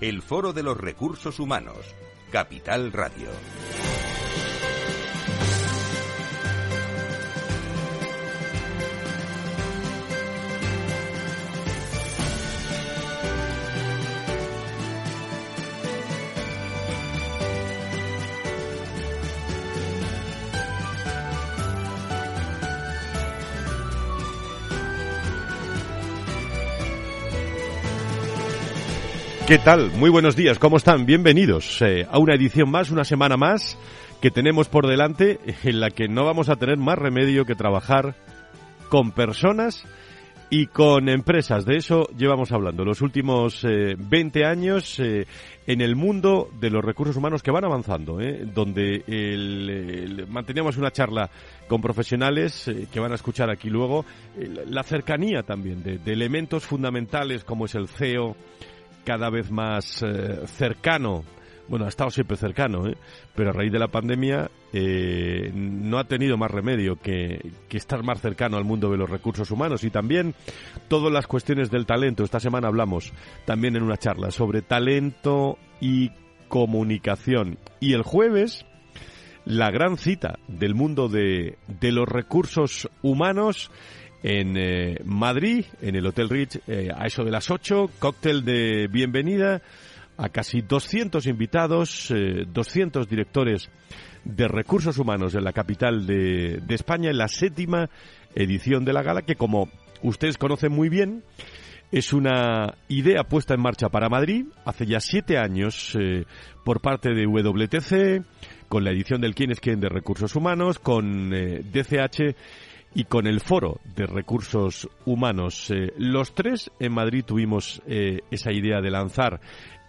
el Foro de los Recursos Humanos, Capital Radio. ¿Qué tal? Muy buenos días, ¿cómo están? Bienvenidos eh, a una edición más, una semana más que tenemos por delante en la que no vamos a tener más remedio que trabajar con personas y con empresas. De eso llevamos hablando los últimos eh, 20 años eh, en el mundo de los recursos humanos que van avanzando, eh, donde el, manteníamos una charla con profesionales que van a escuchar aquí luego, la cercanía también de elementos fundamentales como es el CEO, cada vez más eh, cercano. Bueno, ha estado siempre cercano, ¿eh? pero a raíz de la pandemia eh, no ha tenido más remedio que, que estar más cercano al mundo de los recursos humanos y también todas las cuestiones del talento. Esta semana hablamos también en una charla sobre talento y comunicación. Y el jueves, la gran cita del mundo de, de los recursos humanos en eh, Madrid, en el Hotel Rich, eh, a eso de las 8, cóctel de bienvenida a casi 200 invitados, eh, 200 directores de recursos humanos en la capital de, de España, en la séptima edición de la gala, que como ustedes conocen muy bien, es una idea puesta en marcha para Madrid hace ya siete años eh, por parte de WTC, con la edición del Quién es quién de recursos humanos, con DCH y con el Foro de Recursos Humanos. Eh, los tres en Madrid tuvimos eh, esa idea de lanzar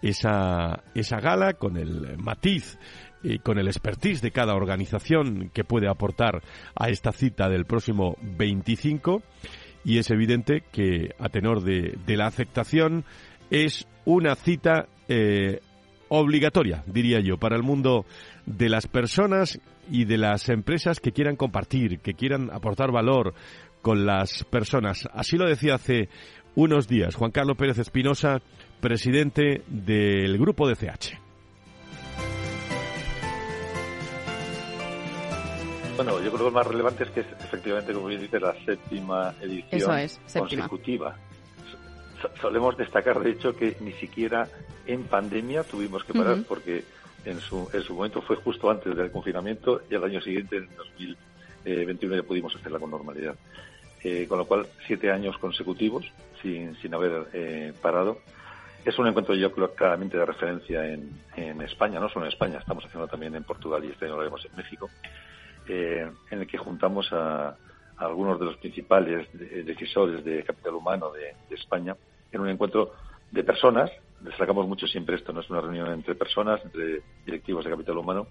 esa, esa gala con el matiz y con el expertise de cada organización que puede aportar a esta cita del próximo 25 y es evidente que a tenor de, la aceptación es una cita eh, obligatoria, diría yo, para el mundo de las personas y de las empresas que quieran compartir, que quieran aportar valor con las personas. Así lo decía hace unos días Juan Carlos Pérez Espinosa, presidente del grupo de CH. Bueno, yo creo que lo más relevante es que es efectivamente, como bien dice, la séptima edición Eso es, séptima. consecutiva. So- solemos destacar, de hecho, que ni siquiera en pandemia tuvimos que parar porque en su, en su momento fue justo antes del confinamiento y al año siguiente, en 2021, ya pudimos hacerla con normalidad. Eh, con lo cual, siete años consecutivos sin, sin haber eh, parado. Es un encuentro, yo creo, claramente de referencia en, en España, no solo en España, estamos haciendo también en Portugal y este año lo haremos en México eh, en el que juntamos a, algunos de los principales de- decisores de capital humano de España en un encuentro de personas. Destacamos mucho siempre esto, no es una reunión entre personas, entre directivos de capital humano,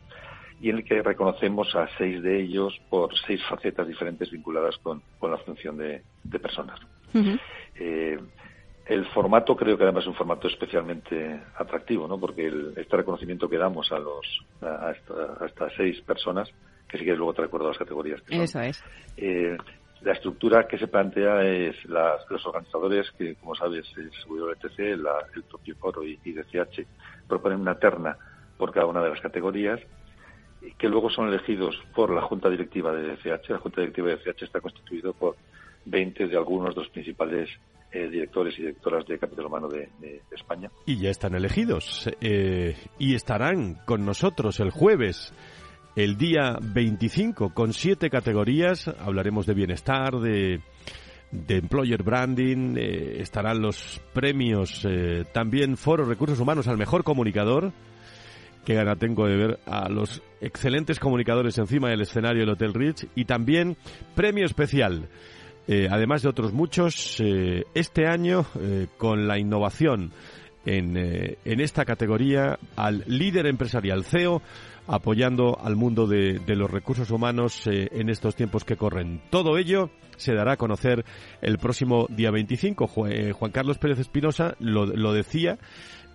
y en el que reconocemos a seis de ellos por seis facetas diferentes vinculadas con, con la función de, de personas. Eh, el formato creo que además es un formato especialmente atractivo, ¿no? Porque el- este reconocimiento que damos a los a, a esta- a estas seis personas, que si quieres luego te recuerdo las categorías que son, Eso es. eh, la estructura que se plantea es las- los organizadores, que como sabes es WTC, la- el propio foro y, y DCH, proponen una terna por cada una de las categorías que luego son elegidos por la Junta Directiva de DCH. La Junta Directiva de DCH está constituida por 20 de algunos de los principales eh, directores y directoras de capital humano de, de España. Y ya están elegidos. eh, y estarán con nosotros el jueves, el día 25, con siete categorías. Hablaremos de bienestar, de, de employer branding. eh, estarán los premios, eh, también Foro Recursos Humanos al mejor comunicador. Qué gana tengo de ver a los excelentes comunicadores encima del escenario del Hotel Rich. Y también premio especial. eh, además de otros muchos, eh, este año con la innovación en, eh, en esta categoría al líder empresarial CEO apoyando al mundo de, los recursos humanos eh, en estos tiempos que corren. Todo ello se dará a conocer el próximo día 25. Eh, Juan Carlos Pérez Espinosa lo, decía.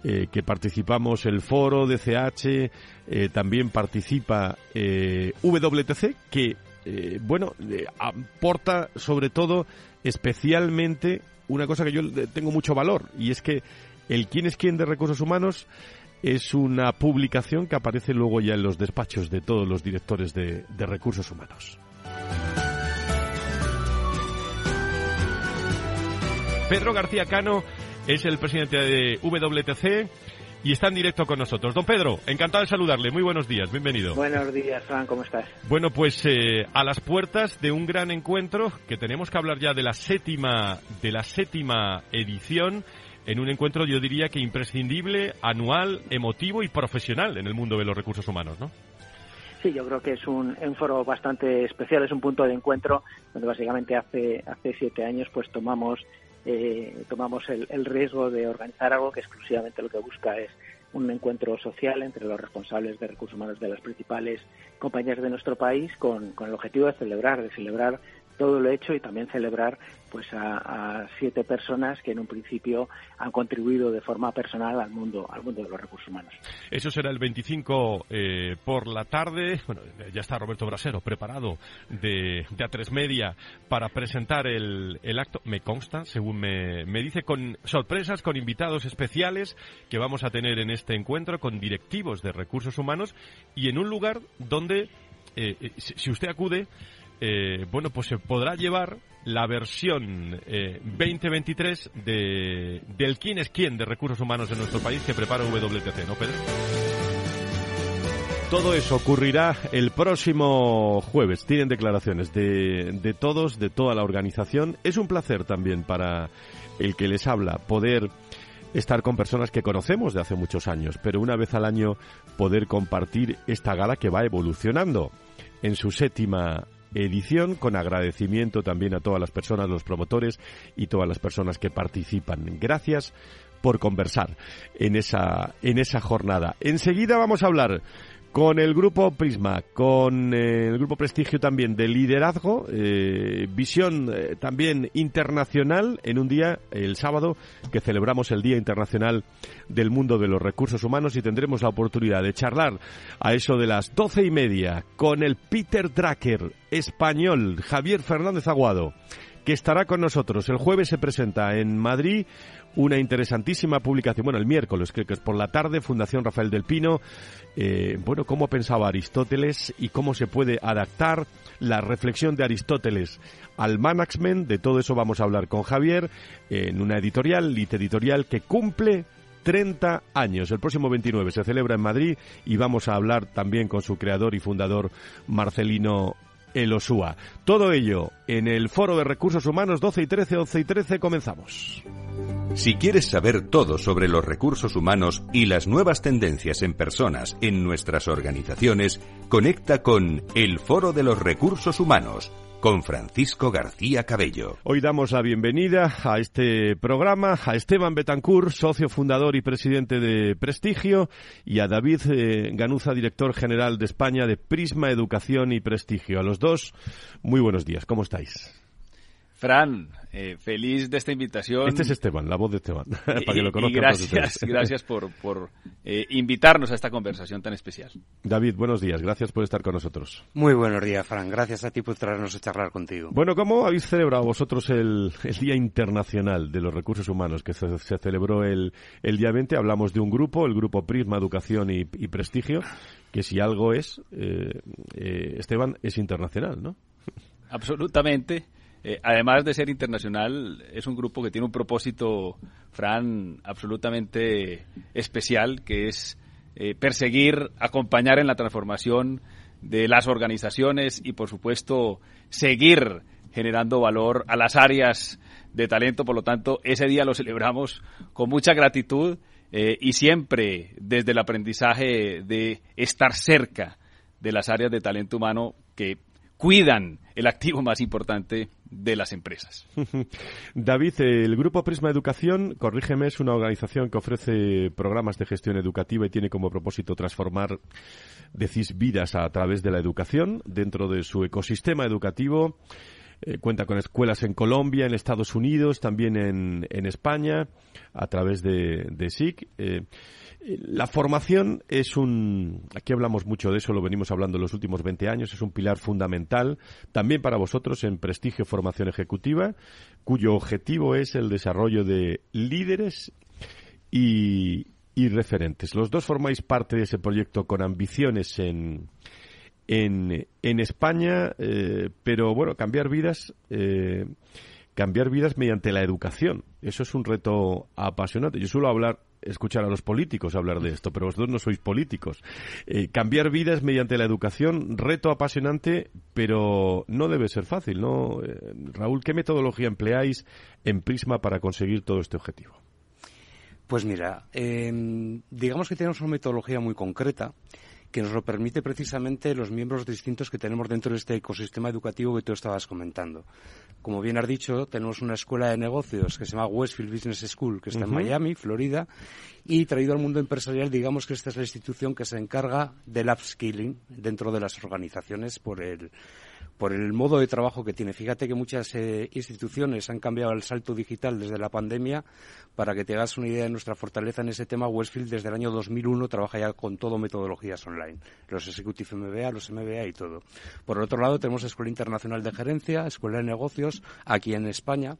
Eh, que participamos el foro de CH, también participa WTC, que, bueno, aporta sobre todo especialmente una cosa que yo tengo mucho valor, y es que el quién es quién de recursos humanos es una publicación que aparece luego ya en los despachos de todos los directores de, recursos humanos. Pedro García Cano es el presidente de WTC y está en directo con nosotros. Don Pedro, encantado de saludarle. Muy buenos días, bienvenido. Buenos días, Fran, ¿cómo estás? Bueno, pues eh, a las puertas de un gran encuentro que tenemos que hablar ya de la séptima de la séptima edición en un encuentro, yo diría que imprescindible, anual, emotivo y profesional en el mundo de los recursos humanos, ¿no? Sí, yo creo que es un, foro bastante especial, es un punto de encuentro donde básicamente hace, hace siete años pues tomamos, eh, tomamos el, riesgo de organizar algo que exclusivamente lo que busca es un encuentro social entre los responsables de recursos humanos de las principales compañías de nuestro país con, con el objetivo de celebrar, de celebrar todo lo hecho y también celebrar pues a, siete personas que en un principio han contribuido de forma personal al mundo al mundo de los recursos humanos. Eso será el 25 eh, por la tarde. Bueno, ya está Roberto Brasero preparado de, de A3 Media para presentar el, el acto. Me consta, según me, me dice, con sorpresas, con invitados especiales que vamos a tener en este encuentro, con directivos de recursos humanos y en un lugar donde, eh, eh, si usted acude, eh, bueno, pues se podrá llevar la versión 2023 eh, de, del quién es quién de recursos humanos de nuestro país que prepara WTC, ¿no, Pedro? Todo eso ocurrirá el próximo jueves. Tienen declaraciones de, de todos, de toda la organización. Es un placer también para el que les habla poder estar con personas que conocemos de hace muchos años, pero una vez al año poder compartir esta gala que va evolucionando en su séptima edición, con agradecimiento también a todas las personas, los promotores y todas las personas que participan. Gracias por conversar en esa, en esa jornada. Enseguida vamos a hablar con el grupo Prisma, con eh, el grupo Prestigio también de liderazgo, eh, visión eh, también internacional en un día, el sábado, que celebramos el Día Internacional del Mundo de los Recursos Humanos y tendremos la oportunidad de charlar a eso de las doce y media con el Peter Tracker español, Javier Fernández Aguado que estará con nosotros. El jueves se presenta en Madrid una interesantísima publicación, bueno, el miércoles, creo que es por la tarde, Fundación Rafael del Pino, eh, bueno, cómo pensaba Aristóteles y cómo se puede adaptar la reflexión de Aristóteles al management, de todo eso vamos a hablar con Javier en una editorial, Lit Editorial, que cumple 30 años. El próximo 29 se celebra en Madrid y vamos a hablar también con su creador y fundador Marcelino Elosúa. Todo ello en el Foro de Recursos Humanos 12 y 13, 11 y 13 comenzamos. Si quieres saber todo sobre los recursos humanos y las nuevas tendencias en personas en nuestras organizaciones, conecta con el Foro de los Recursos Humanos con Francisco García Cabello. Hoy damos la bienvenida a este programa a Esteban Betancourt, socio fundador y presidente de Prestigio, y a David eh, Ganuza, director general de España de Prisma Educación y Prestigio. A los dos, muy buenos días. ¿Cómo estáis? Fran, eh, feliz de esta invitación. Este es Esteban, la voz de Esteban, para que lo conozcan. gracias, gracias por, por eh, invitarnos a esta conversación tan especial. David, buenos días, gracias por estar con nosotros. Muy buenos días, Fran, gracias a ti por traernos a charlar contigo. Bueno, ¿cómo habéis celebrado vosotros el, Día Internacional de los Recursos Humanos que se, celebró el, el, día 20? Hablamos de un grupo, el grupo Prisma Educación y, Prestigio, que si algo es, eh, Esteban, es internacional, ¿no? Absolutamente. Eh, además de ser internacional, es un grupo que tiene un propósito, Fran, absolutamente especial, que es eh, perseguir, acompañar en la transformación de las organizaciones y, por supuesto, seguir generando valor a las áreas de talento. Por lo tanto, ese día lo celebramos con mucha gratitud eh, y siempre desde el aprendizaje de estar cerca de las áreas de talento humano que cuidan el activo más importante de las empresas. David, el Grupo Prisma Educación, corrígeme, es una organización que ofrece programas de gestión educativa y tiene como propósito transformar, decís, vidas a través de la educación dentro de su ecosistema educativo. Eh, cuenta con escuelas en Colombia, en Estados Unidos, también en, en España, a través de, de SIC. Eh, la formación es un, aquí hablamos mucho de eso, lo venimos hablando en los últimos 20 años, es un pilar fundamental también para vosotros en prestigio formación ejecutiva, cuyo objetivo es el desarrollo de líderes y, referentes. Los dos formáis parte de ese proyecto con ambiciones en, en, en España, eh, pero bueno, cambiar vidas. Eh, cambiar vidas mediante la educación. Eso es un reto apasionante. Yo suelo hablar escuchar a los políticos hablar de esto, pero vosotros no sois políticos. Eh, cambiar vidas mediante la educación, reto apasionante, pero no debe ser fácil, ¿no? Raúl, ¿qué metodología empleáis en Prisma para conseguir todo este objetivo? Pues mira, em, digamos que tenemos una metodología muy concreta que nos lo permite precisamente los miembros distintos que tenemos dentro de este ecosistema educativo que tú estabas comentando. Como bien has dicho, tenemos una escuela de negocios que se llama Westfield Business School, que está en Miami, Florida, y traído al mundo empresarial, digamos que esta es la institución que se encarga del upskilling dentro de las organizaciones por el por el modo de trabajo que tiene. Fíjate que muchas eh, instituciones han cambiado el salto digital desde la pandemia. Para que te hagas una idea de nuestra fortaleza en ese tema, Westfield desde el año 2001 trabaja ya con todo metodologías online. Los Executive MBA, los MBA y todo. Por el otro lado, tenemos Escuela Internacional de Gerencia, Escuela de Negocios, aquí en España,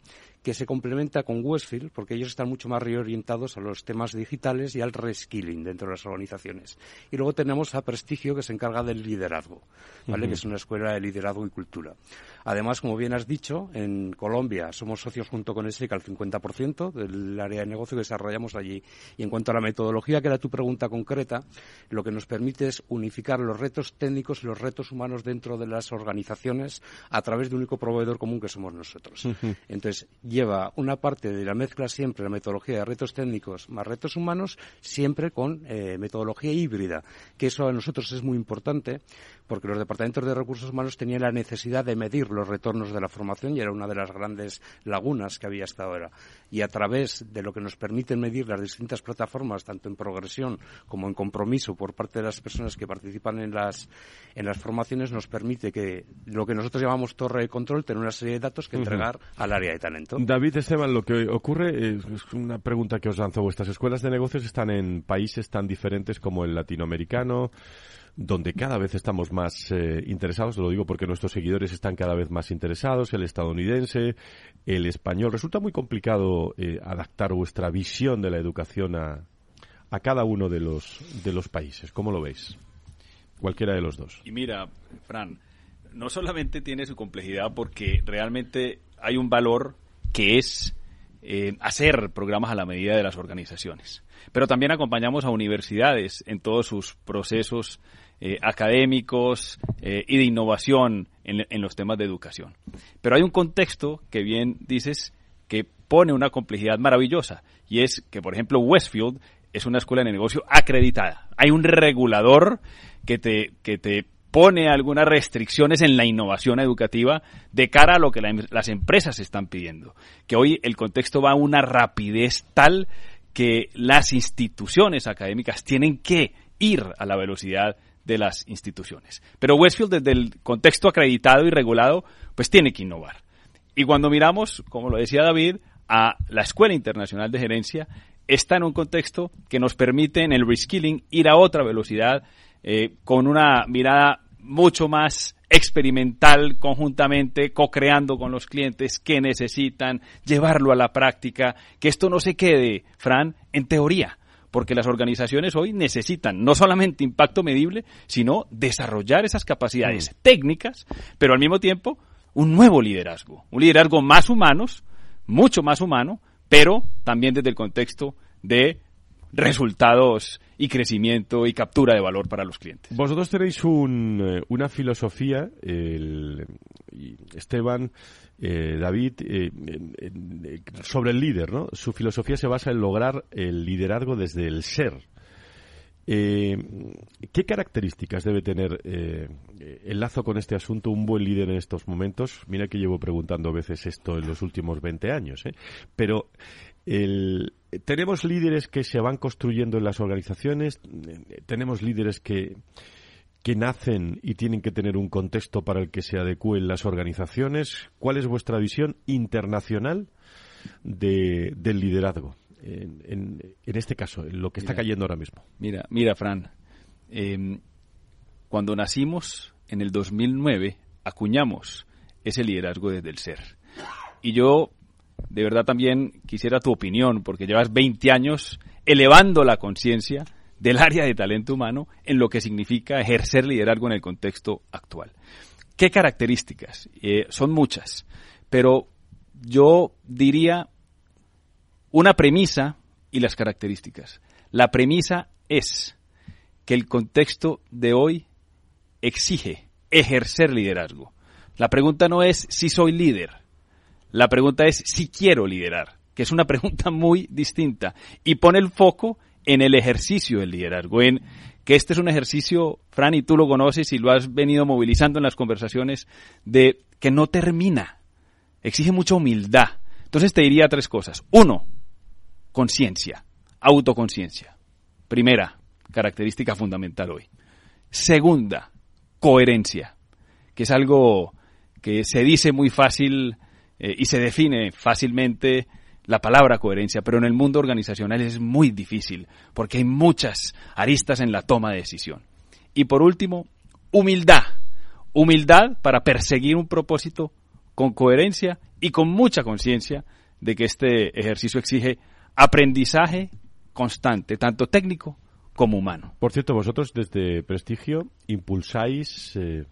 que se complementa con Westfield, porque ellos están mucho más reorientados a los temas digitales y al reskilling dentro de las organizaciones. Y luego tenemos a Prestigio, que se encarga del liderazgo, ¿vale? que es una escuela de liderazgo y cultura. Además, como bien has dicho, en Colombia somos socios junto con ESIC al 50% del área de negocio que desarrollamos allí. Y en cuanto a la metodología, que era tu pregunta concreta, lo que nos permite es unificar los retos técnicos y los retos humanos dentro de las organizaciones a través de un único proveedor común que somos nosotros. Entonces, lleva una parte de la mezcla siempre, la metodología de retos técnicos más retos humanos, siempre con eh, metodología híbrida, que eso a nosotros es muy importante porque los departamentos de recursos humanos tenían la necesidad de medir los retornos de la formación y era una de las grandes lagunas que había hasta ahora. Y a través de lo que nos permiten medir las distintas plataformas, tanto en progresión como en compromiso por parte de las personas que participan en las, en las formaciones, nos permite que lo que nosotros llamamos torre de control, tener una serie de datos que entregar al área de talento. David Esteban, lo que ocurre es una pregunta que os lanzo. Vuestras escuelas de negocios están en países tan diferentes como el latinoamericano, donde cada vez estamos más eh, interesados, lo digo porque nuestros seguidores están cada vez más interesados, el estadounidense, el español. Resulta muy complicado eh, adaptar vuestra visión de la educación a, a cada uno de los, de los países. ¿Cómo lo veis? Cualquiera de los dos. Y mira, Fran, no solamente tiene su complejidad porque realmente hay un valor que es eh, hacer programas a la medida de las organizaciones. Pero también acompañamos a universidades en todos sus procesos eh, académicos eh, y de innovación en, los temas de educación. Pero hay un contexto que bien dices que pone una complejidad maravillosa y es que, por ejemplo, Westfield es una escuela de negocio acreditada. Hay un regulador que te, que te pone algunas restricciones en la innovación educativa de cara a lo que las empresas están pidiendo. Que hoy el contexto va a una rapidez tal que las instituciones académicas tienen que ir a la velocidad de las instituciones. Pero Westfield, desde el contexto acreditado y regulado, pues tiene que innovar. Y cuando miramos, como lo decía David, a la Escuela Internacional de Gerencia, está en un contexto que nos permite en el reskilling ir a otra velocidad, eh, con una mirada mucho más experimental conjuntamente, co-creando con los clientes que necesitan, llevarlo a la práctica, que esto no se quede, Fran, en teoría, porque las organizaciones hoy necesitan no solamente impacto medible, sino desarrollar esas capacidades mm. técnicas, pero al mismo tiempo un nuevo liderazgo, un liderazgo más humanos, mucho más humano, pero también desde el contexto de resultados y crecimiento y captura de valor para los clientes. Vosotros tenéis un, eh, una filosofía, el, Esteban, eh, David, eh, sobre el líder, ¿no? Su filosofía se basa en lograr el liderazgo desde el ser. ¿Qué características debe tener el lazo con este asunto un buen líder en estos momentos? Mira que llevo preguntando a veces esto en los últimos 20 años, ¿eh? Tenemos líderes que se van construyendo en las organizaciones, tenemos líderes que, que nacen y tienen que tener un contexto para el que se adecúen las organizaciones. ¿Cuál es vuestra visión internacional del liderazgo? en, este caso, en lo que está cayendo ahora mismo? Mira, mira, Fran, em, cuando nacimos en el 2009, acuñamos ese liderazgo desde el ser. Y yo, de verdad, también quisiera tu opinión, porque llevas 20 años elevando la conciencia del área de talento humano en lo que significa ejercer liderazgo en el contexto actual. ¿Qué características? Eh, son muchas, pero yo diría una premisa y las características. La premisa es que el contexto de hoy exige ejercer liderazgo. La pregunta no es si soy líder, la pregunta es si quiero liderar, que es una pregunta muy distinta y pone el foco en el ejercicio del liderazgo, en que este es un ejercicio, Fran, y tú lo conoces y lo has venido movilizando en las conversaciones, de que no termina, exige mucha humildad. Entonces te diría tres cosas. Uno, conciencia, autoconciencia. Primera característica fundamental hoy. Segunda, coherencia, que es algo que se dice muy fácil eh, y se define fácilmente la palabra coherencia, pero en el mundo organizacional es muy difícil porque hay muchas aristas en la toma de decisión. Y por último, humildad. Humildad para perseguir un propósito con coherencia y con mucha conciencia de que este ejercicio exige aprendizaje constante, tanto técnico como humano. Por cierto, vosotros desde Prestigio impulsáis, eh,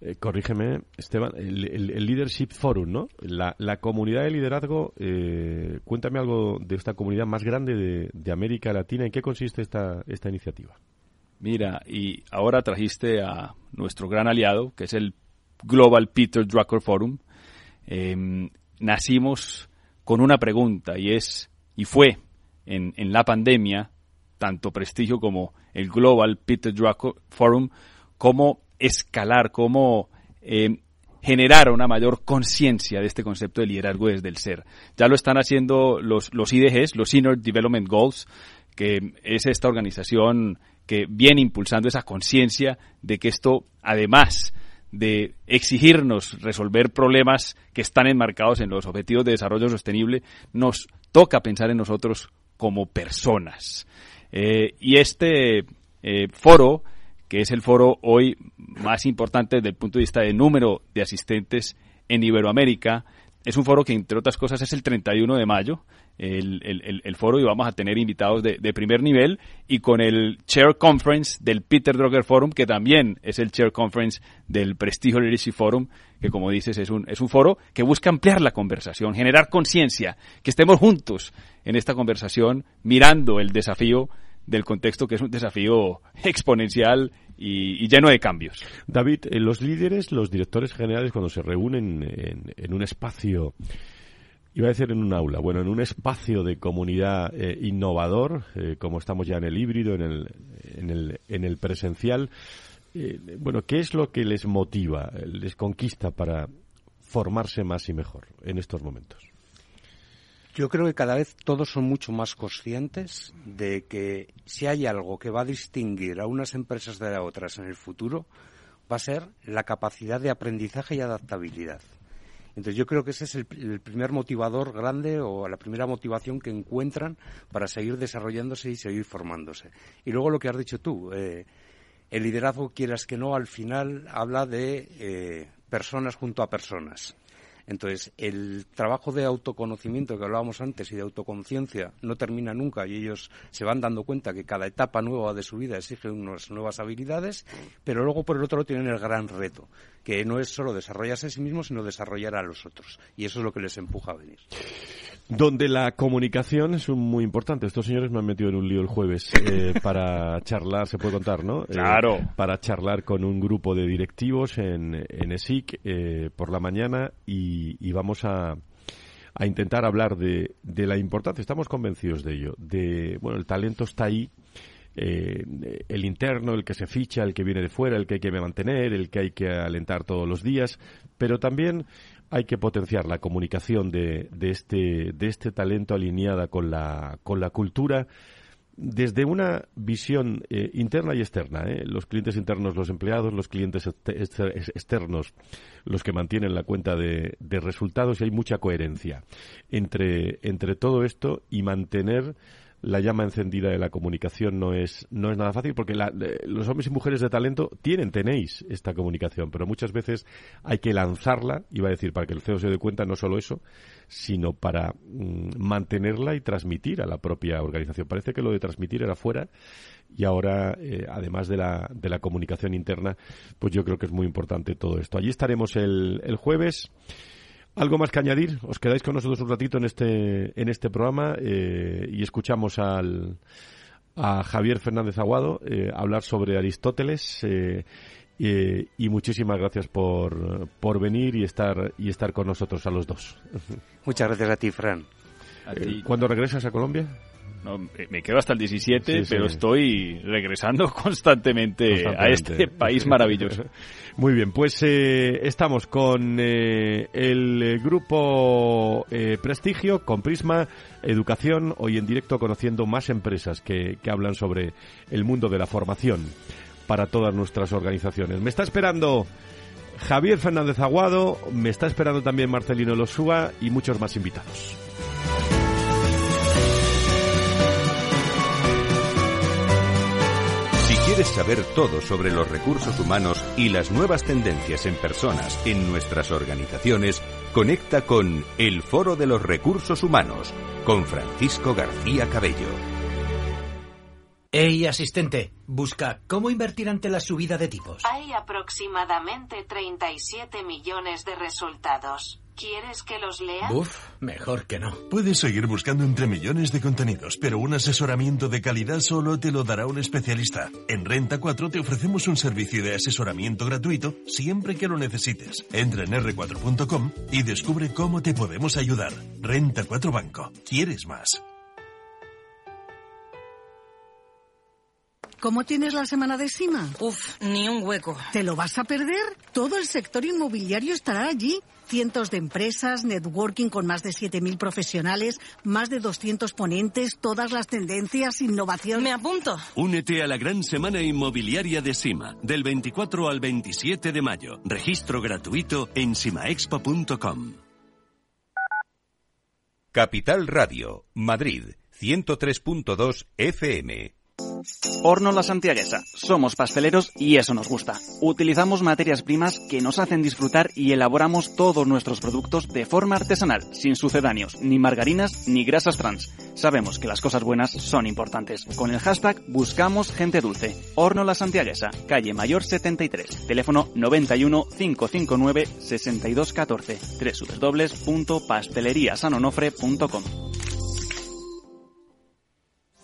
eh, corrígeme, Esteban, el, Leadership Forum, ¿no? La, comunidad de liderazgo, eh, cuéntame algo de esta comunidad más grande de, América Latina. ¿En qué consiste esta, esta iniciativa? Mira, y ahora trajiste a nuestro gran aliado, que es el Global Peter Drucker Forum. Em, nacimos con una pregunta y es y fue en, la pandemia, tanto Prestigio como el Global Peter Drucker Forum, cómo escalar, cómo eh, generar una mayor conciencia de este concepto de liderazgo desde el ser. Ya lo están haciendo los, los IDGs, los Senior Development Goals, que es esta organización que viene impulsando esa conciencia de que esto, además de exigirnos resolver problemas que están enmarcados en los objetivos de desarrollo sostenible, nos toca pensar en nosotros como personas. Eh, y este eh, foro, que es el foro hoy más importante desde el punto de vista de número de asistentes en Iberoamérica, es un foro que, entre otras cosas, es el 31 de mayo, el, el, foro, y vamos a tener invitados de, de, primer nivel, y con el Chair Conference del Peter Drucker Forum, que también es el Chair Conference del Prestigio Leadership Forum, que como dices es un, es un foro que busca ampliar la conversación, generar conciencia, que estemos juntos en esta conversación mirando el desafío del contexto, que es un desafío exponencial y, lleno de cambios. David, eh, los líderes, los directores generales, cuando se reúnen en, un espacio, iba a decir en un aula, bueno, en un espacio de comunidad eh, innovador, eh, como estamos ya en el híbrido, en el, en el, en el presencial, bueno, ¿qué es lo que les motiva, les conquista para formarse más y mejor en estos momentos? Yo creo que cada vez todos son mucho más conscientes de que si hay algo que va a distinguir a unas empresas de otras en el futuro, va a ser la capacidad de aprendizaje y adaptabilidad. Entonces yo creo que ese es el, primer motivador grande o la primera motivación que encuentran para seguir desarrollándose y seguir formándose. Y luego lo que has dicho tú, eh, el liderazgo, quieras que no, al final habla de eh, personas junto a personas. Entonces, el trabajo de autoconocimiento que hablábamos antes y de autoconciencia no termina nunca y ellos se van dando cuenta que cada etapa nueva de su vida exige unas nuevas habilidades, pero luego por el otro lado tienen el gran reto, que no es solo desarrollarse a sí mismos, sino desarrollar a los otros. Y eso es lo que les empuja a venir. Donde la comunicación es muy importante. Estos señores me han metido en un lío el jueves eh, para charlar, se puede contar, ¿no? Eh, claro. para charlar con un grupo de directivos en, en ESIC eh, por la mañana y, vamos a, a intentar hablar de, de, la importancia, estamos convencidos de ello, de, bueno, el talento está ahí, eh, el interno, el que se ficha, el que viene de fuera, el que hay que mantener, el que hay que alentar todos los días, pero también hay que potenciar la comunicación de, de, este, de este talento alineada con la, con la cultura desde una visión eh, interna y externa, ¿eh? los clientes internos, los empleados, los clientes externos, los que mantienen la cuenta de, resultados, y hay mucha coherencia entre todo esto y mantener la llama encendida de la comunicación no es, no es nada fácil porque los hombres y mujeres de talento tienen, tenéis esta comunicación, pero muchas veces hay que lanzarla, iba a decir, para que el CEO se dé cuenta, no solo eso, sino para mm, mantenerla y transmitir a la propia organización. Parece que lo de transmitir era fuera y ahora, eh, además de la, de la comunicación interna, pues yo creo que es muy importante todo esto. Allí estaremos el, el jueves. ¿Algo más que añadir? ¿Os quedáis con nosotros un ratito en este, en este programa eh, y escuchamos al, a Javier Fernández Aguado eh, hablar sobre Aristóteles? Eh, y muchísimas gracias por, por venir y estar, y estar con nosotros a los dos. Muchas gracias a ti, Fran. ¿Cuándo regresas a Colombia? No, me quedo hasta el 17, pero estoy regresando constantemente, a este país maravilloso. Muy bien, pues eh, estamos con eh, el grupo eh, Prestigio, con Prisma Educación, hoy en directo conociendo más empresas que, que hablan sobre el mundo de la formación para todas nuestras organizaciones. Me está esperando Javier Fernández Aguado, me está esperando también Marcelino Losúa y muchos más invitados. ¿Quieres saber todo sobre los recursos humanos y las nuevas tendencias en personas en nuestras organizaciones? Conecta con El Foro de los Recursos Humanos con Francisco García Cabello. Hey, asistente, busca cómo invertir ante la subida de tipos. Hay aproximadamente 37 millones de resultados. ¿Quieres que los lea? Uf, mejor que no. Puedes seguir buscando entre millones de contenidos, pero un asesoramiento de calidad solo te lo dará un especialista. En Renta 4 te ofrecemos un servicio de asesoramiento gratuito siempre que lo necesites. Entra en r4.com y descubre cómo te podemos ayudar. Renta 4 Banco. ¿Quieres más? ¿Cómo tienes la semana de CIMA? Uf, ni un hueco. ¿Te lo vas a perder? Todo el sector inmobiliario estará allí cientos de empresas, networking con más de 7.000 profesionales, más de 200 ponentes, todas las tendencias, innovación. Me apunto. Únete a la gran semana inmobiliaria de SIMA, del 24 al 27 de mayo. Registro gratuito en simaexpo.com. Capital Radio, Madrid, 103.2 FM. Horno La Santiaguesa. Somos pasteleros y eso nos gusta. Utilizamos materias primas que nos hacen disfrutar y elaboramos todos nuestros productos de forma artesanal, sin sucedáneos, ni margarinas ni grasas trans. Sabemos que las cosas buenas son importantes. Con el hashtag buscamos gente dulce. Horno La Santiaguesa, calle Mayor 73, teléfono 91 559 6214, www.pasteleriasanonofre.com.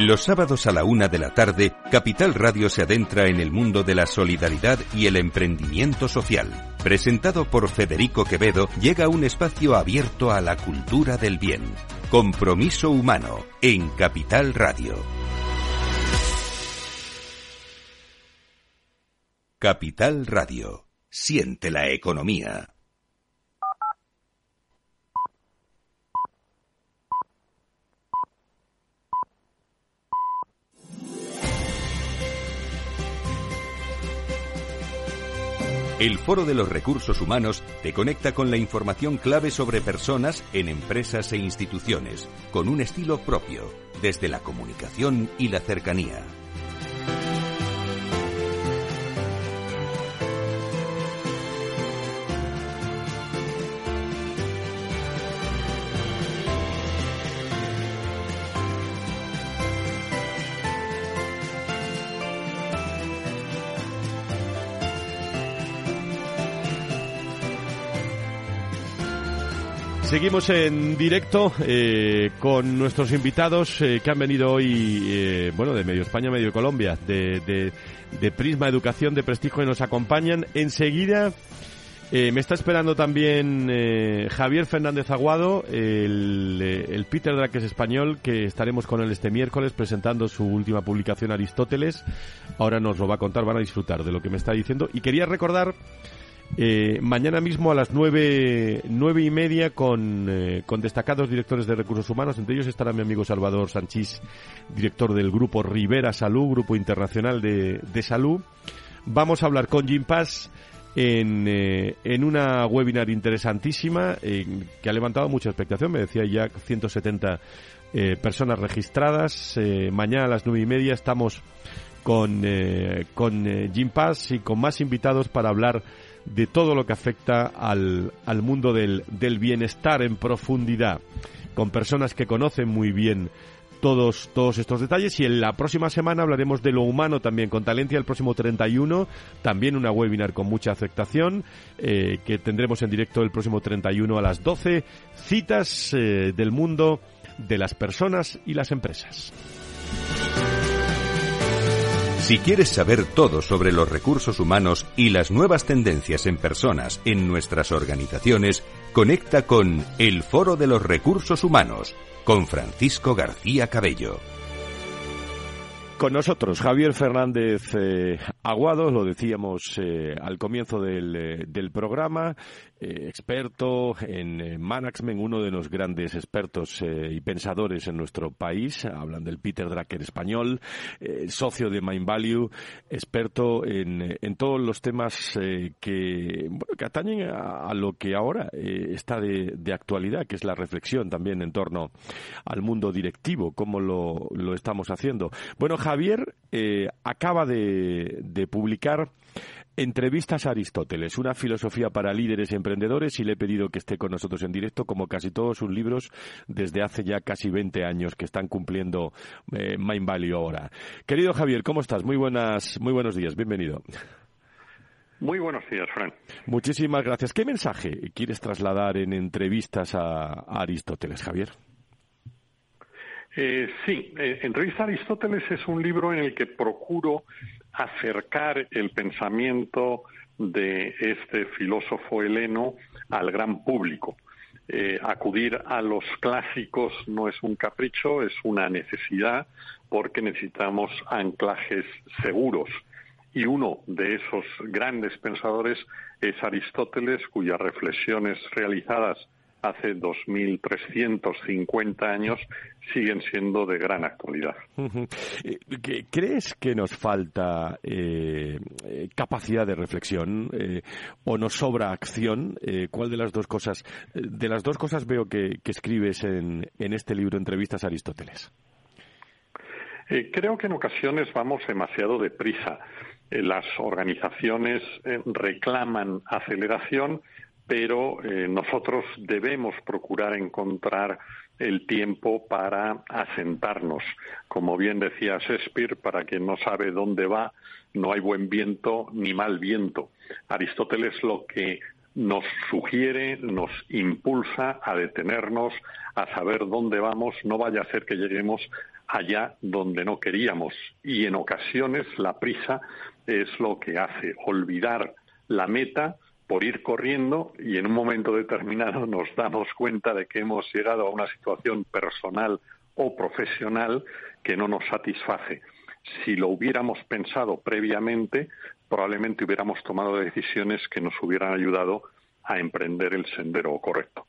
Los sábados a la una de la tarde, Capital Radio se adentra en el mundo de la solidaridad y el emprendimiento social. Presentado por Federico Quevedo, llega un espacio abierto a la cultura del bien. Compromiso humano en Capital Radio. Capital Radio. Siente la economía. El Foro de los Recursos Humanos te conecta con la información clave sobre personas en empresas e instituciones, con un estilo propio, desde la comunicación y la cercanía. Seguimos en directo eh, con nuestros invitados eh, que han venido hoy, eh, bueno, de medio España, medio Colombia, de, de, Prisma Educación de Prestigio y nos acompañan. Enseguida me está esperando también Javier Fernández Aguado, el, el Peter es español, que estaremos con él este miércoles presentando su última publicación Aristóteles. Ahora nos lo va a contar, van a disfrutar de lo que me está diciendo. Y quería recordar eh, mañana mismo a las nueve, nueve y media con, eh, con destacados directores de recursos humanos. Entre ellos estará mi amigo Salvador Sanchís, director del grupo Rivera Salud, grupo internacional de, de salud. Vamos a hablar con Jim Paz en, eh, en una webinar interesantísima que ha levantado mucha expectación. Me decía ya 170 personas registradas. mañana a las nueve y media estamos con, con Jim Paz y con más invitados para hablar de todo lo que afecta al, al mundo del, del bienestar en profundidad, con personas que conocen muy bien todos, todos estos detalles y en la próxima semana hablaremos de lo humano también con Talencia el próximo 31, también una webinar con mucha aceptación eh, que tendremos en directo el próximo 31 a las 12, citas eh, del mundo de las personas y las empresas. Si quieres saber todo sobre los recursos humanos y las nuevas tendencias en personas en nuestras organizaciones, conecta con El Foro de los Recursos Humanos con Francisco García Cabello. Con nosotros Javier Fernández eh, Aguado, lo decíamos eh, al comienzo del, eh, programa, eh, experto en management, uno de los grandes expertos y pensadores en nuestro país. Hablan del Peter Drucker español, socio de Mind Value, experto en, todos los temas que, que atañen a, lo que ahora está de, de, actualidad, que es la reflexión también en torno al mundo directivo, cómo lo, lo estamos haciendo. Bueno, Javier acaba de, de publicar Entrevistas a Aristóteles, una filosofía para líderes y emprendedores y le he pedido que esté con nosotros en directo, como casi todos sus libros, desde hace ya casi 20 años que están cumpliendo eh, Mind Value ahora. Querido Javier, ¿cómo estás? Muy, buenas, muy buenos días, bienvenido. Muy buenos días, Fran. Muchísimas gracias. ¿Qué mensaje quieres trasladar en entrevistas a, Aristóteles, Javier? Eh, sí, eh, Entrevista a Aristóteles es un libro en el que procuro acercar el pensamiento de este filósofo heleno al gran público. Eh, acudir a los clásicos no es un capricho, es una necesidad porque necesitamos anclajes seguros. Y uno de esos grandes pensadores es Aristóteles, cuyas reflexiones realizadas hace 2.350 años siguen siendo de gran actualidad. Eh, ¿Crees que nos falta eh, eh, capacidad de reflexión o nos sobra acción? ¿Cuál de las dos cosas? De las dos cosas veo que, escribes en, en, este libro Entrevistas a Aristóteles. creo que en ocasiones vamos demasiado deprisa. las organizaciones reclaman aceleración pero eh, nosotros debemos procurar encontrar el tiempo para asentarnos. Como bien decía Shakespeare, para quien no sabe dónde va, no hay buen viento ni mal viento. Aristóteles lo que nos sugiere, nos impulsa a detenernos, a saber dónde vamos, no vaya a ser que lleguemos allá donde no queríamos. Y en ocasiones la prisa es lo que hace olvidar la meta por ir corriendo y en un momento determinado nos damos cuenta de que hemos llegado a una situación personal o profesional que no nos satisface. Si lo hubiéramos pensado previamente, probablemente hubiéramos tomado decisiones que nos hubieran ayudado a emprender el sendero correcto.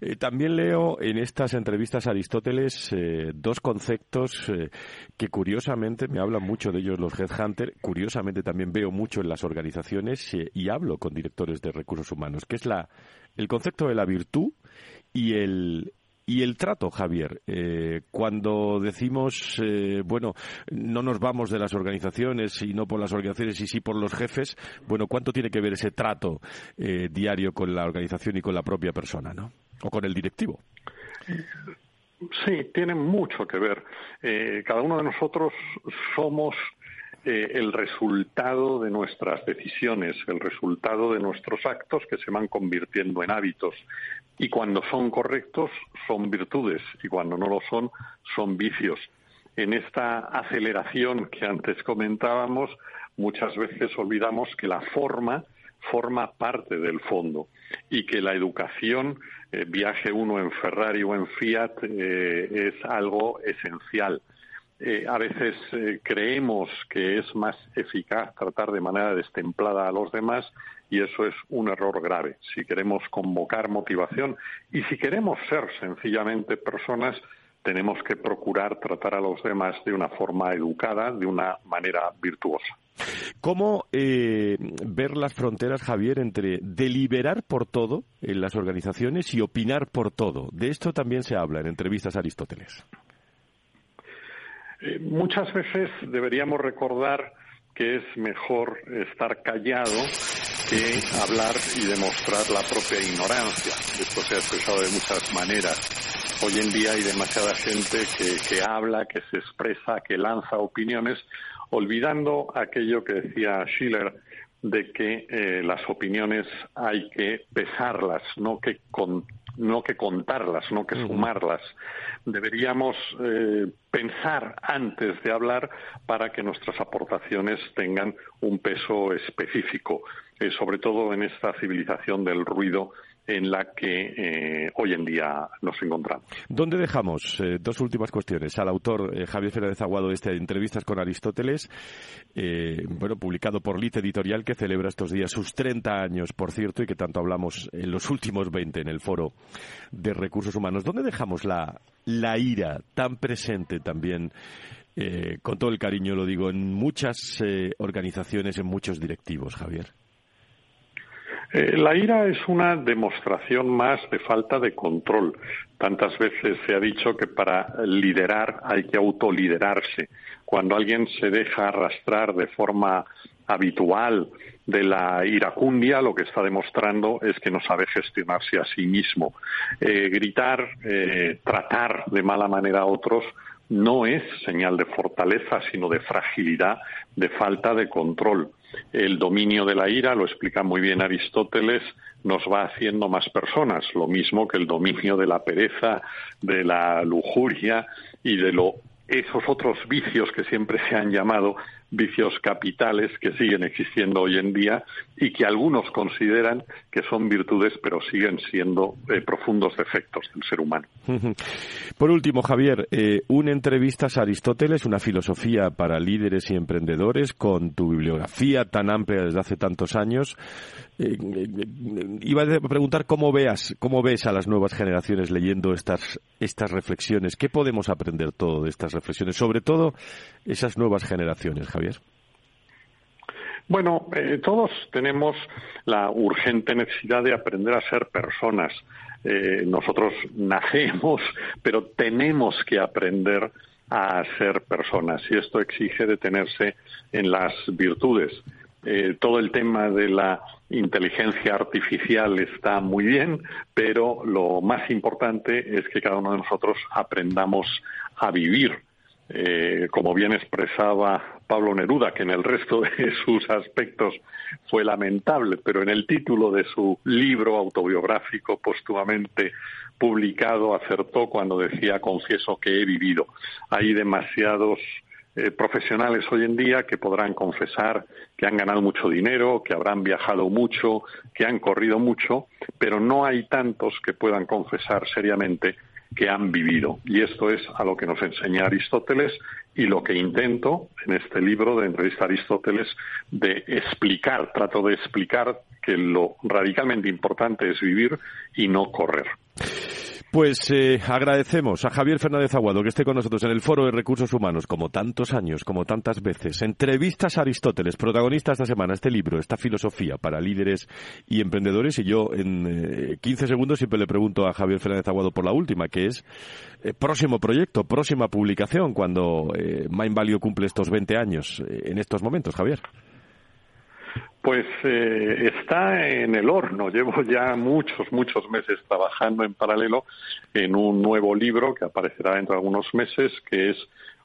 Eh, también leo en estas entrevistas a Aristóteles eh, dos conceptos eh, que curiosamente me hablan mucho de ellos los headhunters, curiosamente también veo mucho en las organizaciones y hablo con directores de recursos humanos, que es la el concepto de la virtud y el y el trato, Javier, eh, cuando decimos, eh, bueno, no nos vamos de las organizaciones y no por las organizaciones y sí por los jefes, bueno, ¿cuánto tiene que ver ese trato eh, diario con la organización y con la propia persona, ¿no? O con el directivo. Sí, tiene mucho que ver. cada uno de nosotros somos el resultado de nuestras decisiones, el resultado de nuestros actos que se van convirtiendo en hábitos y cuando son correctos son virtudes y cuando no lo son son vicios. En esta aceleración que antes comentábamos, muchas veces olvidamos que la forma forma parte del fondo y que la educación, eh, viaje uno en Ferrari o en Fiat, eh, es algo esencial. Eh, a veces creemos que es más eficaz tratar de manera destemplada a los demás y eso es un error grave. Si queremos convocar motivación y si queremos ser sencillamente personas, tenemos que procurar tratar a los demás de una forma educada, de una manera virtuosa. ¿Cómo eh, ver las fronteras, Javier, entre deliberar por todo en las organizaciones y opinar por todo? De esto también se habla en entrevistas a Aristóteles. Eh, muchas veces deberíamos recordar que es mejor estar callado que hablar y demostrar la propia ignorancia. Esto se ha expresado de muchas maneras. Hoy en día hay demasiada gente que, habla, que se expresa, que lanza opiniones, olvidando aquello que decía Schiller de que eh, las opiniones hay que pesarlas, no que, no que contarlas, no que sumarlas. Deberíamos eh, pensar antes de hablar para que nuestras aportaciones tengan un peso específico, eh, sobre todo en esta civilización del ruido en la que eh, hoy en día nos encontramos. ¿Dónde dejamos? Eh, dos últimas cuestiones. Al autor eh, Javier Fernández Aguado de este Entrevistas con Aristóteles, bueno, publicado por Lit Editorial, que celebra estos días sus 30 años, por cierto, y que tanto hablamos en los últimos 20 en el Foro de Recursos Humanos. ¿Dónde dejamos la, la ira tan presente también? con todo el cariño lo digo, en muchas organizaciones, en muchos directivos, Javier. Eh, la ira es una demostración más de falta de control. Tantas veces se ha dicho que para liderar hay que autoliderarse. Cuando alguien se deja arrastrar de forma habitual de la iracundia, lo que está demostrando es que no sabe gestionarse a sí mismo. Eh, gritar, eh, tratar de mala manera a otros no es señal de fortaleza, sino de fragilidad, de falta de control. El dominio de la ira, lo explica muy bien Aristóteles, nos va haciendo más personas, lo mismo que el dominio de la pereza, de la lujuria y de lo esos otros vicios que siempre se han llamado vicios capitales que siguen existiendo hoy en día y que algunos consideran que son virtudes, pero siguen siendo eh, profundos defectos del ser humano. Por último, Javier, eh, una entrevista a Aristóteles, una filosofía para líderes y emprendedores, con tu bibliografía tan amplia desde hace tantos años. Eh, iba a preguntar cómo veas, cómo ves a las nuevas generaciones leyendo estas, estas reflexiones. ¿Qué podemos aprender todo de estas reflexiones? Sobre todo esas nuevas generaciones, Javier. Bueno, eh, todos tenemos la urgente necesidad de aprender a ser personas. Eh, nosotros nacemos, pero tenemos que aprender a ser personas y esto exige detenerse en las virtudes. Eh, todo el tema de la inteligencia artificial está muy bien, pero lo más importante es que cada uno de nosotros aprendamos a vivir eh, como bien expresaba Pablo Neruda, que en el resto de sus aspectos fue lamentable, pero en el título de su libro autobiográfico póstumamente publicado acertó cuando decía confieso que he vivido. Hay demasiados eh, profesionales hoy en día que podrán confesar que han ganado mucho dinero, que habrán viajado mucho, que han corrido mucho, pero no hay tantos que puedan confesar seriamente que han vivido. Y esto es a lo que nos enseña Aristóteles y lo que intento en este libro de entrevista a Aristóteles de explicar, trato de explicar que lo radicalmente importante es vivir y no correr. Pues eh, agradecemos a Javier Fernández Aguado que esté con nosotros en el Foro de Recursos Humanos, como tantos años, como tantas veces. Entrevistas a Aristóteles, protagonista esta semana, este libro, esta filosofía para líderes y emprendedores. Y yo en eh, 15 segundos siempre le pregunto a Javier Fernández Aguado por la última, que es eh, próximo proyecto, próxima publicación, cuando eh, Mind cumple estos 20 años eh, en estos momentos, Javier. Pues eh, está en el horno. Llevo ya muchos, muchos meses trabajando en paralelo en un nuevo libro que aparecerá dentro de algunos meses, que es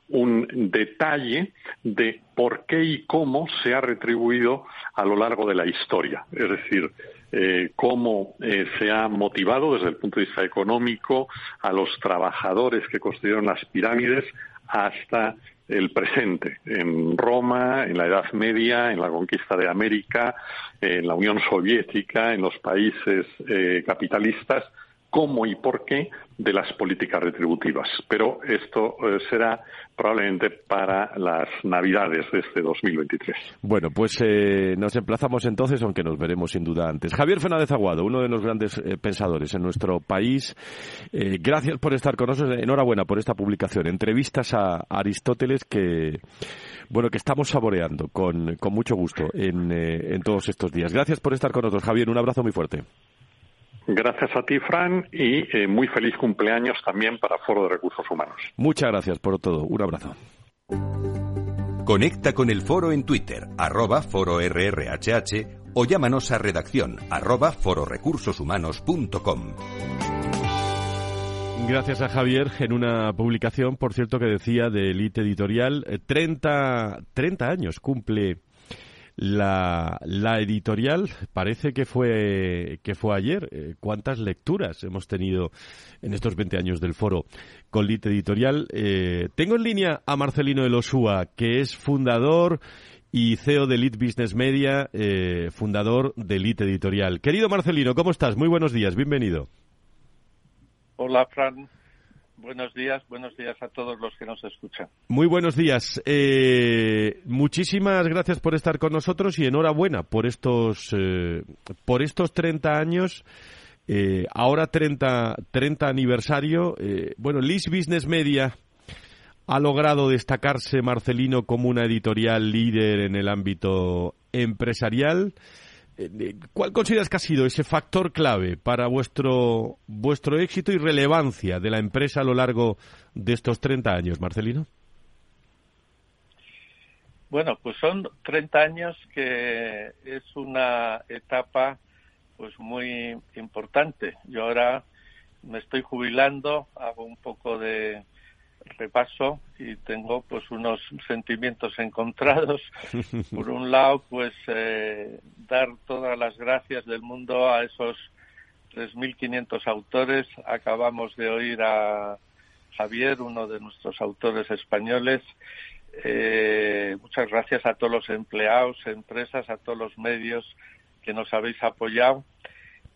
un detalle de por qué y cómo se ha retribuido a lo largo de la historia. Es decir, eh, cómo eh, se ha motivado desde el punto de vista económico a los trabajadores que construyeron las pirámides hasta el presente, en Roma, en la Edad Media, en la conquista de América, en la Unión Soviética, en los países eh, capitalistas, cómo y por qué de las políticas retributivas. Pero esto eh, será probablemente para las Navidades de este 2023. Bueno, pues eh, nos emplazamos entonces, aunque nos veremos sin duda antes. Javier Fernández Aguado, uno de los grandes eh, pensadores en nuestro país, eh, gracias por estar con nosotros. Enhorabuena por esta publicación. Entrevistas a Aristóteles que, bueno, que estamos saboreando con, con mucho gusto en, en todos estos días. Gracias por estar con nosotros, Javier. Un abrazo muy fuerte. Gracias a ti, Fran, y eh, muy feliz cumpleaños también para Foro de Recursos Humanos. Muchas gracias por todo. Un abrazo. Conecta con el foro en Twitter, arroba foro RRHH, o llámanos a redacción, arroba fororecursoshumanos.com. Gracias a Javier en una publicación, por cierto, que decía de Elite Editorial, eh, 30, 30 años cumple la, la editorial. Parece que fue, que fue ayer. Eh, ¿Cuántas lecturas hemos tenido en estos 20 años del foro con Elite Editorial? Eh, tengo en línea a Marcelino Elosúa, que es fundador y CEO de Elite Business Media, eh, fundador de Elite Editorial. Querido Marcelino, ¿cómo estás? Muy buenos días, bienvenido. Hola, Fran. Buenos días, buenos días a todos los que nos escuchan. Muy buenos días. Eh, muchísimas gracias por estar con nosotros y enhorabuena por estos, eh, por estos 30 años. Eh, ahora 30, 30 aniversario. Eh, bueno, Lis Business Media ha logrado destacarse, Marcelino, como una editorial líder en el ámbito empresarial. Eh, ¿Cuál consideras que ha sido ese factor clave para vuestro, vuestro éxito y relevancia de la empresa a lo largo de estos 30 años, Marcelino? Bueno, pues son 30 años que es una etapa pues muy importante. Yo ahora me estoy jubilando, hago un poco de repaso y tengo pues unos sentimientos encontrados. Por un lado, pues eh, dar todas las gracias del mundo a esos 3.500 autores. Acabamos de oír a Javier, uno de nuestros autores españoles. Eh, muchas gracias a todos los empleados, empresas, a todos los medios que nos habéis apoyado.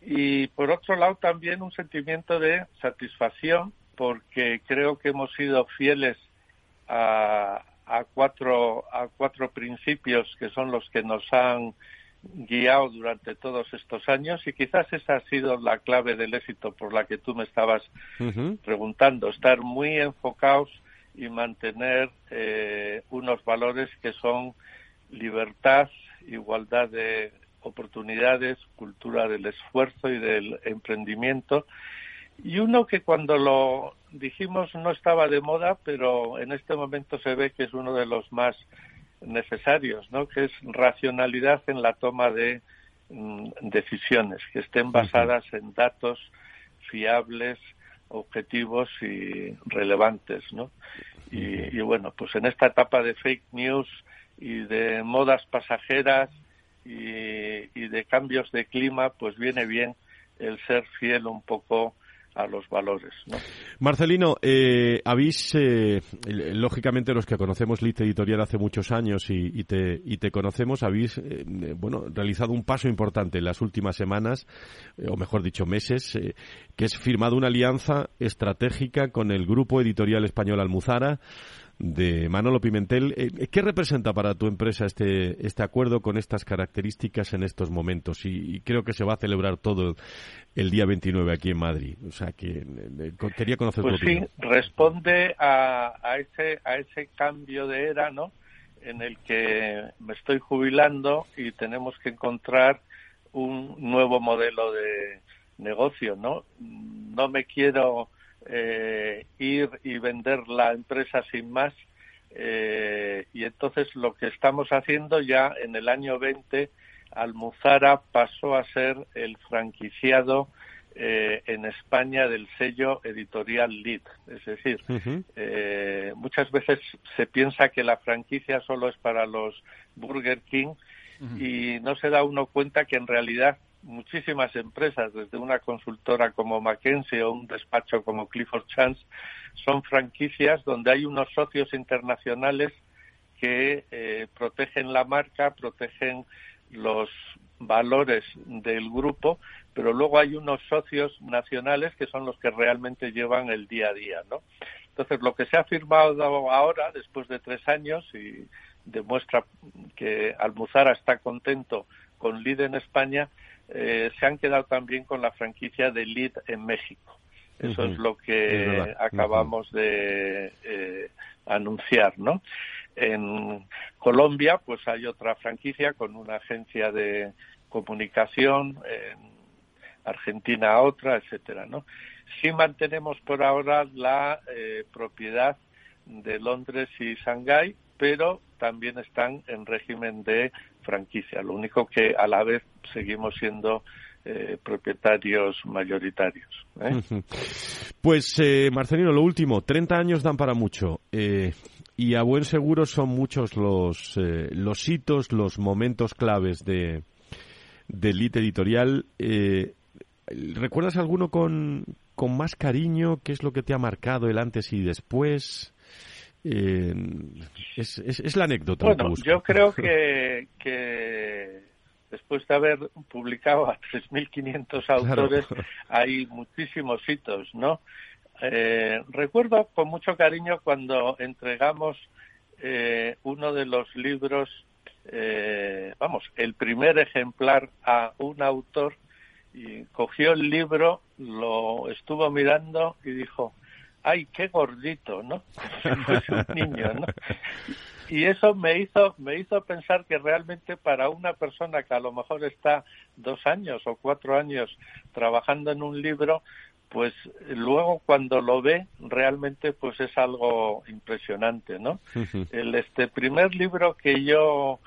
Y por otro lado también un sentimiento de satisfacción porque creo que hemos sido fieles a, a, cuatro, a cuatro principios que son los que nos han guiado durante todos estos años y quizás esa ha sido la clave del éxito por la que tú me estabas uh -huh. preguntando, estar muy enfocados y mantener eh, unos valores que son libertad, igualdad de oportunidades, cultura del esfuerzo y del emprendimiento y uno que cuando lo dijimos no estaba de moda, pero en este momento se ve que es uno de los más necesarios, ¿no? Que es racionalidad en la toma de mm, decisiones, que estén basadas en datos fiables, objetivos y relevantes, ¿no? Y, y bueno, pues en esta etapa de fake news y de modas pasajeras y, y de cambios de clima, pues viene bien el ser fiel un poco a los valores. ¿no? Marcelino, eh, habéis, eh, lógicamente los que conocemos Lit Editorial hace muchos años y, te, y te conocemos, habéis eh, bueno, realizado un paso importante en las últimas semanas, o mejor dicho meses, que es firmado una alianza estratégica con el Grupo Editorial Español Almuzara de Manolo Pimentel. Eh, ¿Qué representa para tu empresa este, este acuerdo con estas características en estos momentos? Y, creo que se va a celebrar todo el día 29 aquí en Madrid. O sea, que eh, eh, quería conocer pues tu opinión. sí, responde a, a, ese, a ese cambio de era, ¿no? En el que me estoy jubilando y tenemos que encontrar un nuevo modelo de negocio, ¿no? No me quiero eh, ir y vender la empresa sin más. Eh, y entonces lo que estamos haciendo ya en el año 20, Almuzara pasó a ser el franquiciado eh, en España del sello editorial Lead. Es decir, muchas veces se piensa que la franquicia solo es para los Burger King y no se da uno cuenta que en realidad muchísimas empresas, desde una consultora como McKinsey o un despacho como Clifford Chance, son franquicias donde hay unos socios internacionales que eh, protegen la marca, protegen los valores del grupo, pero luego hay unos socios nacionales que son los que realmente llevan el día a día, ¿no? Entonces, lo que se ha firmado ahora, después de tres años, y demuestra que Almuzara está contento con LID en España, eh, se han quedado también con la franquicia de Lead en México. Eso es lo que acabamos de eh, anunciar, ¿no? En Colombia, pues hay otra franquicia con una agencia de comunicación, en Argentina otra, etcétera, ¿no? Sí mantenemos por ahora la eh, propiedad de Londres y Shanghái, pero también están en régimen de franquicia. Lo único que a la vez seguimos siendo eh, propietarios mayoritarios. ¿eh? Pues, eh, Marcelino, lo último, 30 años dan para mucho. y a buen seguro son muchos los, los hitos, los momentos claves de, de Elite Editorial. ¿Recuerdas alguno con, con más cariño? ¿Qué es lo que te ha marcado el antes y después? Eh, es, es, la anécdota. Bueno, yo creo que, que después de haber publicado a 3.500 autores, hay muchísimos hitos, ¿no? Eh, recuerdo con mucho cariño cuando entregamos eh, uno de los libros, eh, vamos, el primer ejemplar a un autor y cogió el libro, lo estuvo mirando y dijo, ay, qué gordito, ¿no? Pues un niño, ¿no? Y eso me hizo, me hizo pensar que realmente para una persona que a lo mejor está dos años o cuatro años trabajando en un libro, pues luego cuando lo ve realmente pues es algo impresionante, ¿no? El este primer libro que yo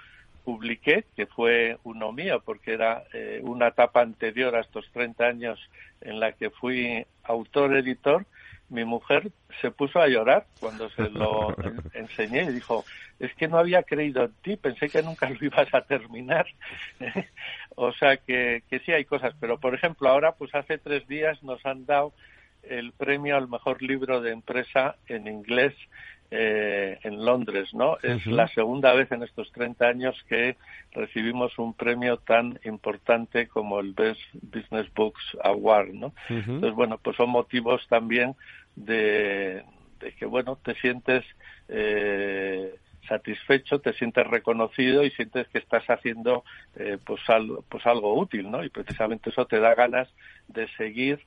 publiqué, que fue uno mío, porque era eh, una etapa anterior a estos 30 años en la que fui autor-editor, mi mujer se puso a llorar cuando se lo enseñé y dijo, es que no había creído en ti, pensé que nunca lo ibas a terminar. o sea que, que sí hay cosas, pero por ejemplo ahora, pues hace tres días nos han dado el premio al mejor libro de empresa en inglés eh, en Londres, ¿no? Es la segunda vez en estos 30 años que recibimos un premio tan importante como el Best Business Books Award, ¿no? Entonces, bueno, pues son motivos también de, que, bueno, te sientes eh, satisfecho, te sientes reconocido y sientes que estás haciendo eh, pues, algo, pues algo útil, ¿no? Y precisamente eso te da ganas de seguir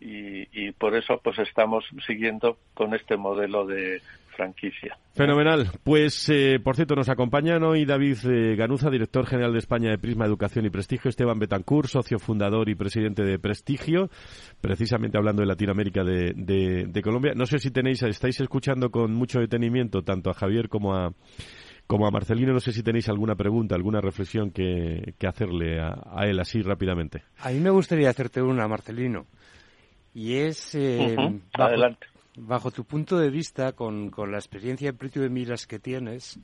y, y por eso pues estamos siguiendo con este modelo de, franquicia. Fenomenal. Pues, eh, por cierto, nos acompañan hoy David eh, Ganuza, director general de España de Prisma Educación y Prestigio, Esteban Betancourt, socio fundador y presidente de Prestigio, precisamente hablando de Latinoamérica de, de, Colombia. No sé si tenéis, estáis escuchando con mucho detenimiento tanto a Javier como a como a Marcelino, no sé si tenéis alguna pregunta, alguna reflexión que, que hacerle a, a, él así rápidamente. A mí me gustaría hacerte una, Marcelino. Y es... Eh, Adelante bajo tu punto de vista, con, con la experiencia en Pretty de Miras que tienes,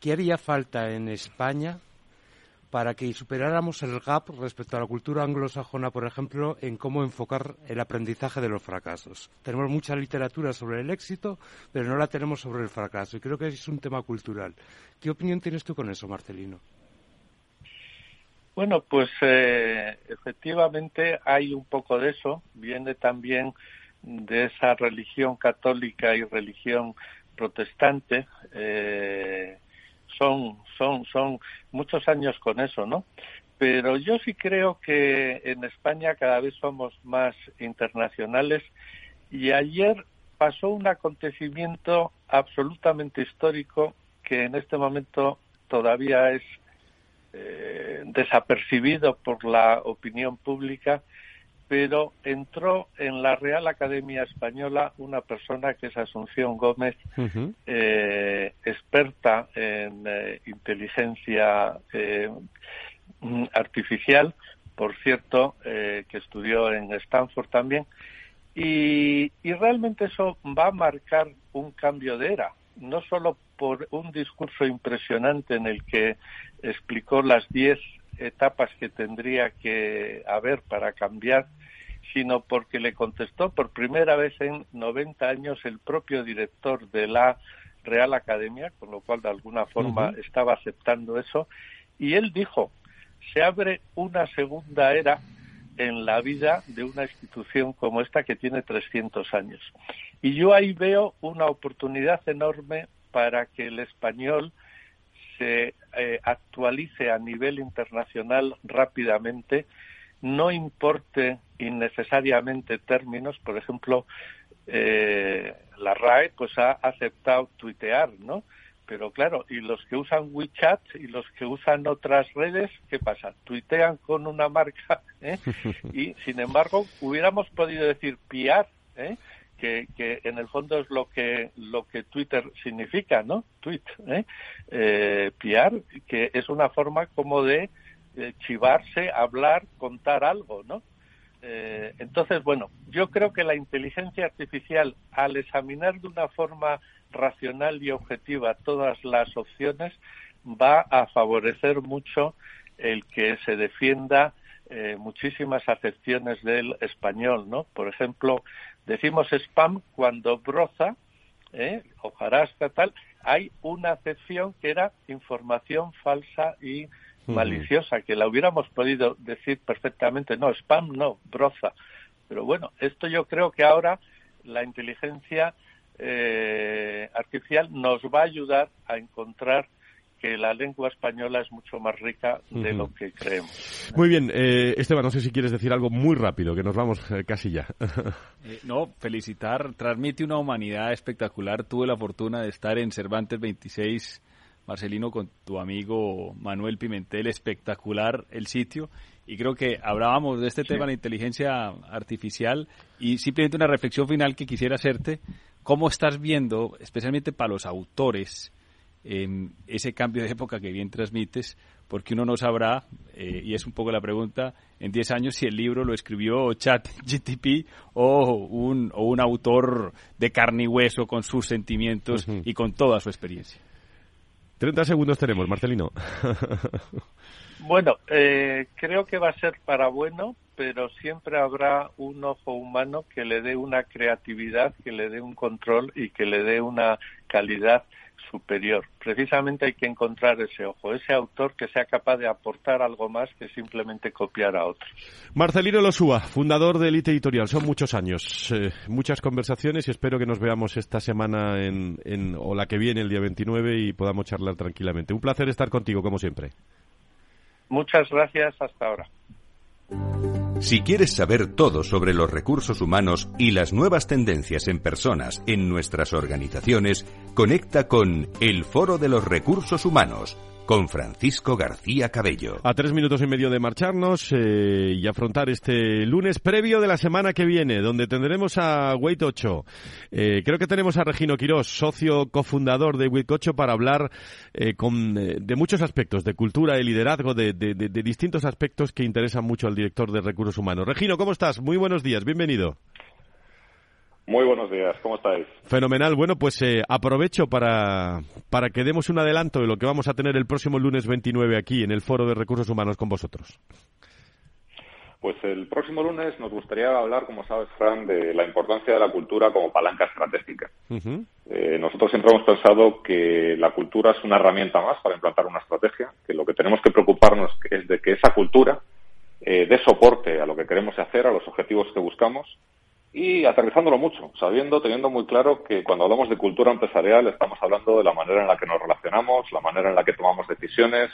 ¿qué haría falta en España para que superáramos el gap respecto a la cultura anglosajona, por ejemplo, en cómo enfocar el aprendizaje de los fracasos. Tenemos mucha literatura sobre el éxito, pero no la tenemos sobre el fracaso, y creo que es un tema cultural. ¿Qué opinión tienes tú con eso, Marcelino? Bueno, pues eh, efectivamente hay un poco de eso. Viene también de esa religión católica y religión protestante. Eh, son, son, son muchos años con eso, ¿no? Pero yo sí creo que en España cada vez somos más internacionales y ayer pasó un acontecimiento absolutamente histórico que en este momento todavía es eh, desapercibido por la opinión pública, pero entró en la Real Academia Española una persona que es Asunción Gómez, eh, experta en eh, inteligencia artificial, por cierto, que estudió en Stanford también, y, y realmente eso va a marcar un cambio de era, no solo por un discurso impresionante en el que explicó las diez etapas que tendría que haber para cambiar, sino porque le contestó por primera vez en 90 años el propio director de la Real Academia, con lo cual de alguna forma estaba aceptando eso, y él dijo, se abre una segunda era en la vida de una institución como esta que tiene 300 años. Y yo ahí veo una oportunidad enorme para que el español se eh, actualice a nivel internacional rápidamente, no importe innecesariamente términos, por ejemplo, eh, la RAE pues ha aceptado tuitear, ¿no? Pero claro, y los que usan WeChat y los que usan otras redes, ¿qué pasa? Tuitean con una marca, ¿eh? Y sin embargo, hubiéramos podido decir piar, ¿eh? Que, que, en el fondo es lo que lo que Twitter significa, ¿no? Tweet, ¿eh? eh que es una forma como de chivarse, hablar, contar algo, ¿no? Eh, entonces, bueno, yo creo que la inteligencia artificial, al examinar de una forma racional y objetiva todas las opciones, va a favorecer mucho el que se defienda eh, muchísimas acepciones del español, ¿no? Por ejemplo, decimos spam cuando broza, ¿eh? hojarasca, tal, hay una acepción que era información falsa y maliciosa, que la hubiéramos podido decir perfectamente, no, spam no, broza. Pero bueno, esto yo creo que ahora la inteligencia eh, artificial nos va a ayudar a encontrar que la lengua española es mucho más rica de lo que creemos. Muy bien, eh, Esteban, no sé si quieres decir algo muy rápido, que nos vamos eh, casi ya. Eh, no, felicitar, transmite una humanidad espectacular. Tuve la fortuna de estar en Cervantes 26 Marcelino, con tu amigo Manuel Pimentel, espectacular el sitio. Y creo que hablábamos de este tema tema, la inteligencia artificial, y simplemente una reflexión final que quisiera hacerte. ¿Cómo estás viendo, especialmente para los autores, em, ese cambio de época que bien transmites? Porque uno no sabrá, eh, y es un poco la pregunta, en 10 años si el libro lo escribió Chat GTP o un, o un autor de carne y hueso con sus sentimientos y con toda su experiencia. 30 segundos tenemos, Marcelino. bueno, eh, creo que va a ser para bueno, pero siempre habrá un ojo humano que le dé una creatividad, que le dé un control y que le dé una calidad superior. Precisamente hay que encontrar ese ojo, ese autor que sea capaz de aportar algo más que simplemente copiar a otros. Marcelino Losúa, fundador de Elite Editorial. Son muchos años, eh, muchas conversaciones y espero que nos veamos esta semana en, en, o la que viene, el día 29, y podamos charlar tranquilamente. Un placer estar contigo, como siempre. Muchas gracias. Hasta ahora. Si quieres saber todo sobre los recursos humanos y las nuevas tendencias en personas en nuestras organizaciones, conecta con El Foro de los Recursos Humanos con Francisco García Cabello. A tres minutos y medio de marcharnos eh, y afrontar este lunes previo de la semana que viene, donde tendremos a Wait 8. Eh, creo que tenemos a Regino Quirós, socio cofundador de Wait 8, para hablar eh, con, de muchos aspectos, de cultura, de liderazgo, de, de, de, distintos aspectos que interesan mucho al director de Recursos Humanos. Regino, ¿cómo estás? Muy buenos días, bienvenido. Muy buenos días, ¿cómo estáis? Fenomenal. Bueno, pues eh, aprovecho para, para que demos un adelanto de lo que vamos a tener el próximo lunes 29 aquí en el Foro de Recursos Humanos con vosotros. Pues el próximo lunes nos gustaría hablar, como sabes, Fran, de la importancia de la cultura como palanca estratégica. Eh, nosotros siempre hemos pensado que la cultura es una herramienta más para implantar una estrategia, que lo que tenemos que preocuparnos es de que esa cultura eh, dé soporte a lo que queremos hacer, a los objetivos que buscamos y aterrizándolo mucho, sabiendo, teniendo muy claro que cuando hablamos de cultura empresarial estamos hablando de la manera en la que nos relacionamos, la manera en la que tomamos decisiones,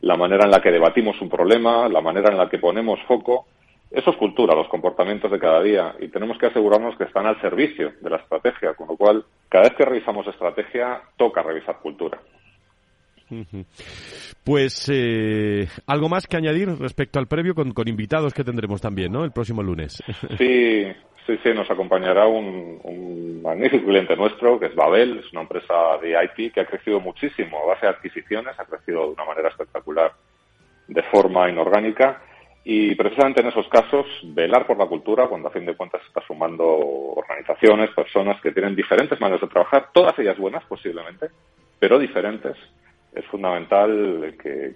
la manera en la que debatimos un problema, la manera en la que ponemos foco. Eso es cultura, los comportamientos de cada día, y tenemos que asegurarnos que están al servicio de la estrategia, con lo cual, cada vez que revisamos estrategia, toca revisar cultura. Pues eh, algo más que añadir respecto al previo con, con, invitados que tendremos también, ¿no? El próximo lunes. Sí, sí, sí, nos acompañará un, magnífico cliente nuestro, que es Babel, es una empresa de IT que ha crecido muchísimo a base de adquisiciones, ha crecido de una manera espectacular de forma inorgánica. Y precisamente en esos casos, velar por la cultura, cuando a fin de cuentas está sumando organizaciones, personas que tienen diferentes maneras de trabajar, todas ellas buenas posiblemente, pero diferentes, es fundamental que,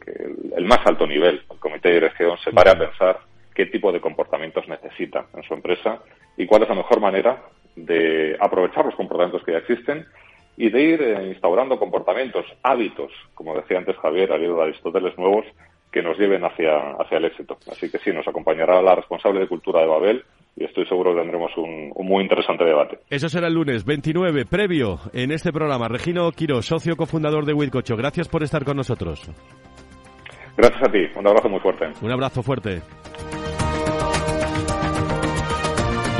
el más alto nivel, el comité de dirección, se pare a pensar qué tipo de comportamientos necesita en su empresa y cuál es la mejor manera de aprovechar los comportamientos que ya existen y de ir eh, instaurando comportamientos, hábitos, como decía antes Javier, al de Aristóteles nuevos, que nos lleven hacia, hacia el éxito. Así que sí, nos acompañará la responsable de cultura de Babel, y estoy seguro que tendremos un, un, muy interesante debate. Eso será el lunes 29, previo en este programa. Regino Quiro, socio cofundador de Wilcocho, gracias por estar con nosotros. Gracias a ti, un abrazo muy fuerte. Un abrazo fuerte.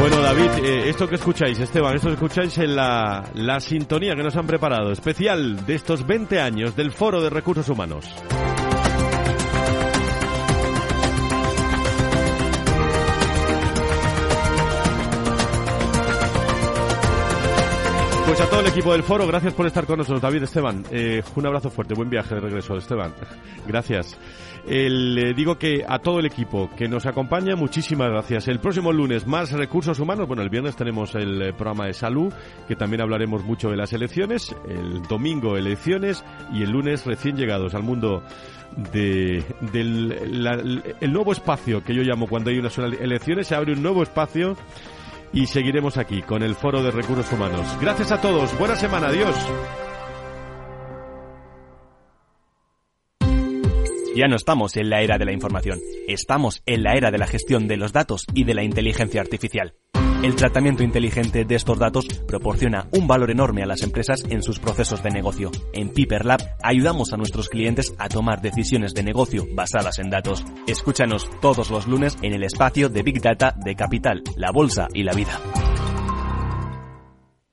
Bueno, David, eh, esto que escucháis, Esteban, esto que escucháis en la, la sintonía que nos han preparado, especial de estos 20 años del Foro de Recursos Humanos. Pues a todo el equipo del foro, gracias por estar con nosotros. David, Esteban, eh, un abrazo fuerte, buen viaje de regreso, Esteban. Gracias. Le digo que a todo el equipo que nos acompaña, muchísimas gracias. El próximo lunes más recursos humanos. Bueno, el viernes tenemos el eh, programa de salud, que también hablaremos mucho de las elecciones. El domingo elecciones y el lunes recién llegados al mundo de, del la, el nuevo espacio que yo llamo cuando hay unas elecciones, se abre un nuevo espacio y seguiremos aquí con el Foro de Recursos Humanos. Gracias a todos, buena semana, adiós. Ya no estamos en la era de la información, estamos en la era de la gestión de los datos y de la inteligencia artificial. El tratamiento inteligente de estos datos proporciona un valor enorme a las empresas en sus procesos de negocio. En Piper Lab ayudamos a nuestros clientes a tomar decisiones de negocio basadas en datos. Escúchanos todos los lunes en el espacio de Big Data de Capital, la Bolsa y la Vida.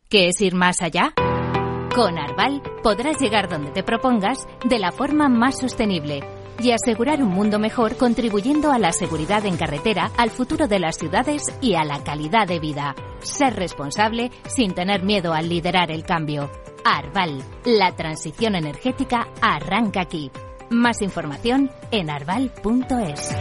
¿Qué es ir más allá? Con Arval podrás llegar donde te propongas de la forma más sostenible y asegurar un mundo mejor contribuyendo a la seguridad en carretera, al futuro de las ciudades y a la calidad de vida. Ser responsable sin tener miedo al liderar el cambio. Arval, la transición energética arranca aquí. Más información en arval.es.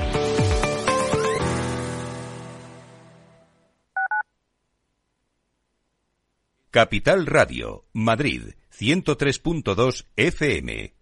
Capital Radio, Madrid, 103.2 FM.